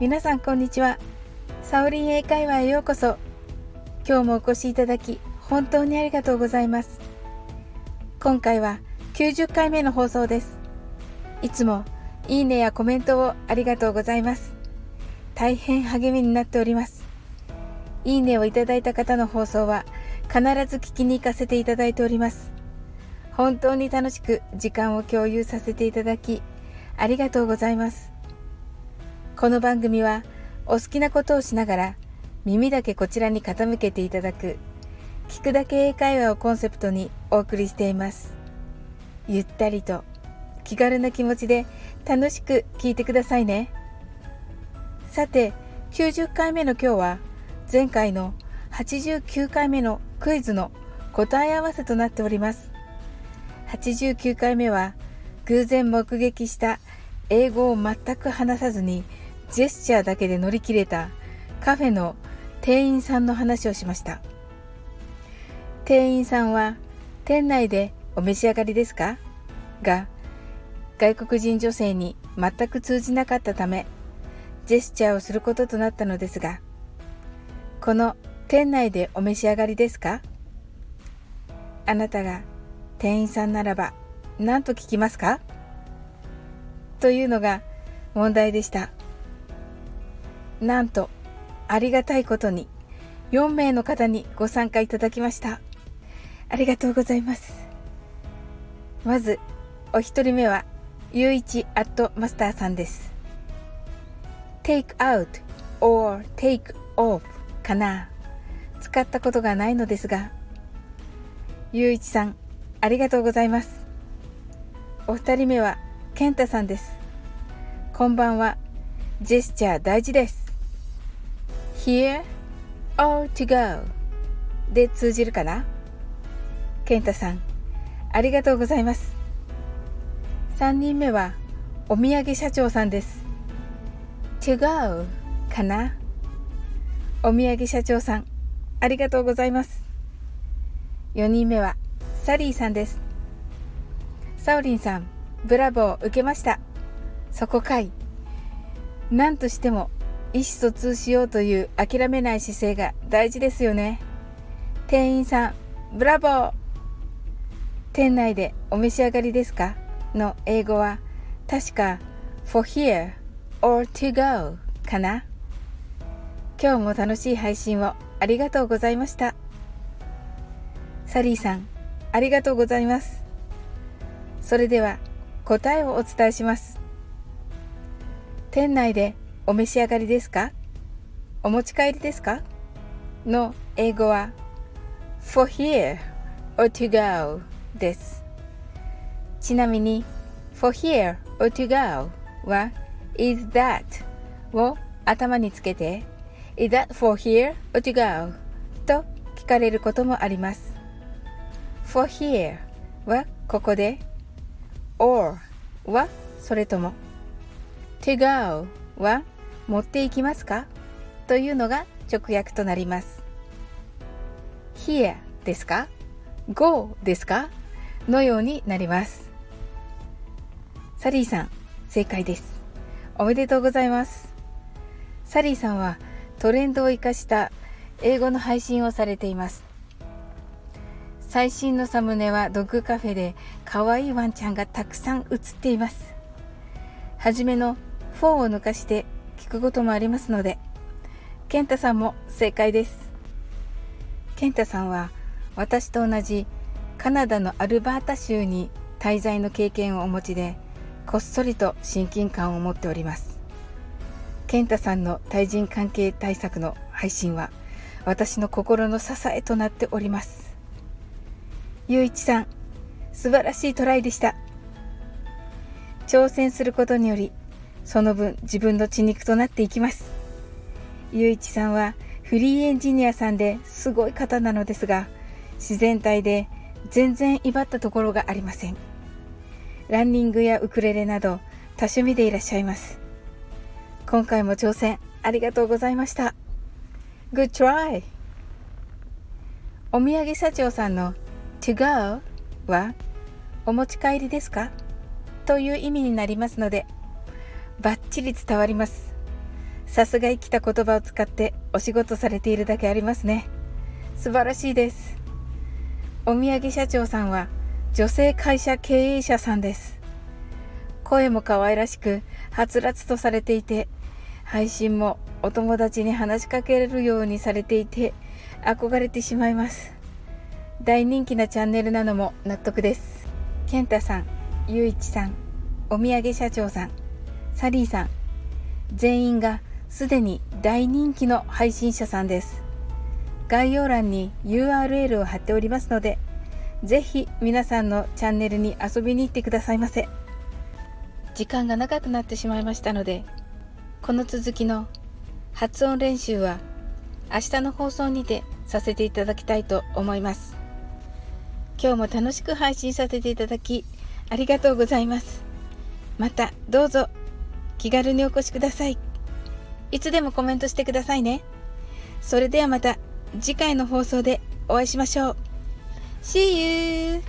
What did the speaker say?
皆さんこんにちは。サオリン英会話へようこそ。今日もお越しいただき本当にありがとうございます。今回は90回目の放送です。いつもいいねやコメントをありがとうございます。大変励みになっております。いいねをいただいた方の放送は必ず聞きに行かせていただいております。本当に楽しく時間を共有させていただきありがとうございます。この番組はお好きなことをしながら耳だけこちらに傾けていただく聞くだけ英会話をコンセプトにお送りしています。ゆったりと気軽な気持ちで楽しく聞いてくださいね。さて90回目の今日は前回の89回目のクイズの答え合わせとなっております。89回目は偶然目撃した英語を全く話さずにジェスチャーだけで乗り切れたカフェの店員さんの話をしました。店員さんは店内でお召し上がりですか？が外国人女性に全く通じなかったためジェスチャーをすることとなったのですがこの店内でお召し上がりですか？あなたが店員さんならば何と聞きますか？というのが問題でした。なんとありがたいことに4名の方にご参加いただきました。ありがとうございます。まずお一人目はゆういちアットマスターさんです。take out or take off かな。使ったことがないのですがゆういちさんありがとうございます。お二人目は健太さんです。こんばんは。ジェスチャー大事です。Here or to go で通じるかな？健太さん、ありがとうございます。3人目はお土産社長さんです。to go かな？お土産社長さん、ありがとうございます。4人目はサリーさんです。サオリンさん、ブラボー受けました。そこかい。何としても意思疎通しようという諦めない姿勢が大事ですよね。店員さん、ブラボー店内でお召し上がりですか？の英語は確か for here or to go かな？今日も楽しい配信をありがとうございました。サリーさん、ありがとうございます。それでは答えをお伝えします。店内でお召し上がりですかお持ち帰りですかの英語は for here or to go です。ちなみに for here or to go は is that を頭につけて is that for here or to go と聞かれることもあります。for here はここで or はそれとも to go は持っていきますか？というのが直訳となります。here ですか ?go ですか？のようになります。サリーさん、正解です。おめでとうございます。サリーさんはトレンドを生かした英語の配信をされています。最新のサムネはドッグカフェで可愛いワンちゃんがたくさん映っています。はじめの4を抜かして聞くこともありますので、健太さんも正解です。健太さんは私と同じカナダのアルバータ州に滞在の経験をお持ちで、こっそりと親近感を持っております。健太さんの対人関係対策の配信は私の心の支えとなっております。ゆういちさん、素晴らしいトライでした。挑戦することによりその分自分の血肉となっていきます。ゆういちさんはフリーエンジニアさんですごい方なのですが、自然体で全然威張ったところがありません。ランニングやウクレレなど多趣味でいらっしゃいます。今回も挑戦ありがとうございました。Good try! お土産社長さんの to go はお持ち帰りですか？という意味になりますのでバッチリ伝わりますさすが生きた言葉を使ってお仕事されているだけありますね。素晴らしいです。お土産社長さんは女性会社経営者さんです。声も可愛らしく、はつらつとされていて、配信もお友達に話しかけるようにされていて、憧れてしまいます。大人気なチャンネルなのも納得です。健太さん、ゆういちさん、お土産社長さん、サリーさん、全員がすでに大人気の配信者さんです。概要欄に URL を貼っておりますので、ぜひ皆さんのチャンネルに遊びに行ってくださいませ。時間が長くなってしまいましたので、この続きの発音練習は明日の放送にてさせていただきたいと思います。今日も楽しく配信させていただきありがとうございます。またどうぞ気軽にお越しください。いつでもコメントしてくださいね。それではまた次回の放送でお会いしましょう。See you!